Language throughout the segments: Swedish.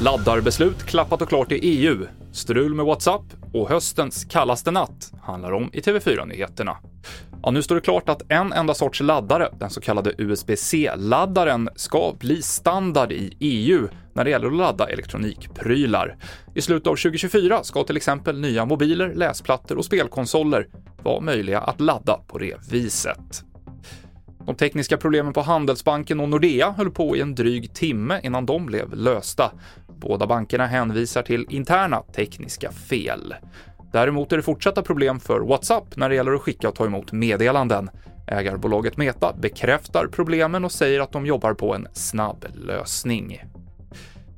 Laddarbeslut klappat och klart i EU, strul med WhatsApp och höstens kallaste natt handlar om i TV4-nyheterna. Ja, nu står det klart att en enda sorts laddare, den så kallade USB-C-laddaren, ska bli standard i EU när det gäller att ladda elektronikprylar. I slutet av 2024 ska till exempel nya mobiler, läsplattor och spelkonsoler vara möjliga att ladda på det viset. De tekniska problemen på Handelsbanken och Nordea höll på i en dryg timme innan de blev lösta. Båda bankerna hänvisar till interna tekniska fel. Däremot är det fortsatta problem för WhatsApp när det gäller att skicka och ta emot meddelanden. Ägarbolaget Meta bekräftar problemen och säger att de jobbar på en snabb lösning.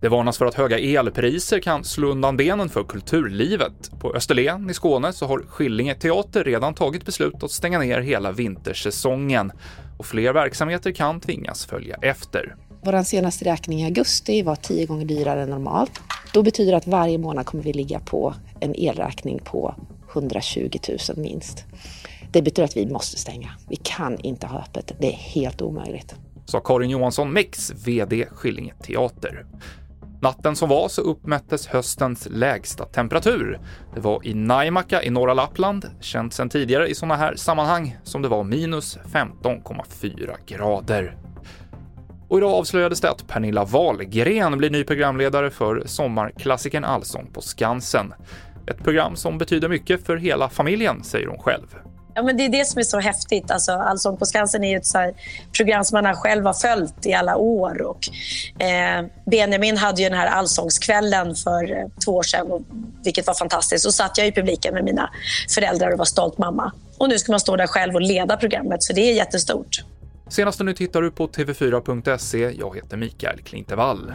Det varnas för att höga elpriser kan slå undan benen för kulturlivet. På Österlen i Skåne så har Skillinge teater redan tagit beslut att stänga ner hela vintersäsongen och fler verksamheter kan tvingas följa efter. Vår senaste räkning i augusti var tio gånger dyrare än normalt. Då betyder det att varje månad kommer vi ligga på en elräkning på 120 000 minst. Det betyder att vi måste stänga. Vi kan inte ha öppet. Det är helt omöjligt. Sa Karin Johansson Mix, VD Skillinge Teater. Natten som var så uppmättes höstens lägsta temperatur. Det var i Naimakka i norra Lappland, känt sedan tidigare i sådana här sammanhang, som det var minus 15,4 grader. Och idag avslöjades det att Pernilla Wahlgren blir ny programledare för sommarklassikern Allsång på Skansen. Ett program som betyder mycket för hela familjen, säger hon själv. Ja, men det är det som är så häftigt. Alltså, Allsång på Skansen är ett så program som man själv har följt i alla år. Och, eh, Benjamin hade ju den här allsångskvällen för eh, två år sedan, och, vilket var fantastiskt. Så satt jag i publiken med mina föräldrar och var stolt mamma. Och nu ska man stå där själv och leda programmet, så det är jättestort. Senaste nytt hittar du på tv4.se. Jag heter Mikael Klintevall.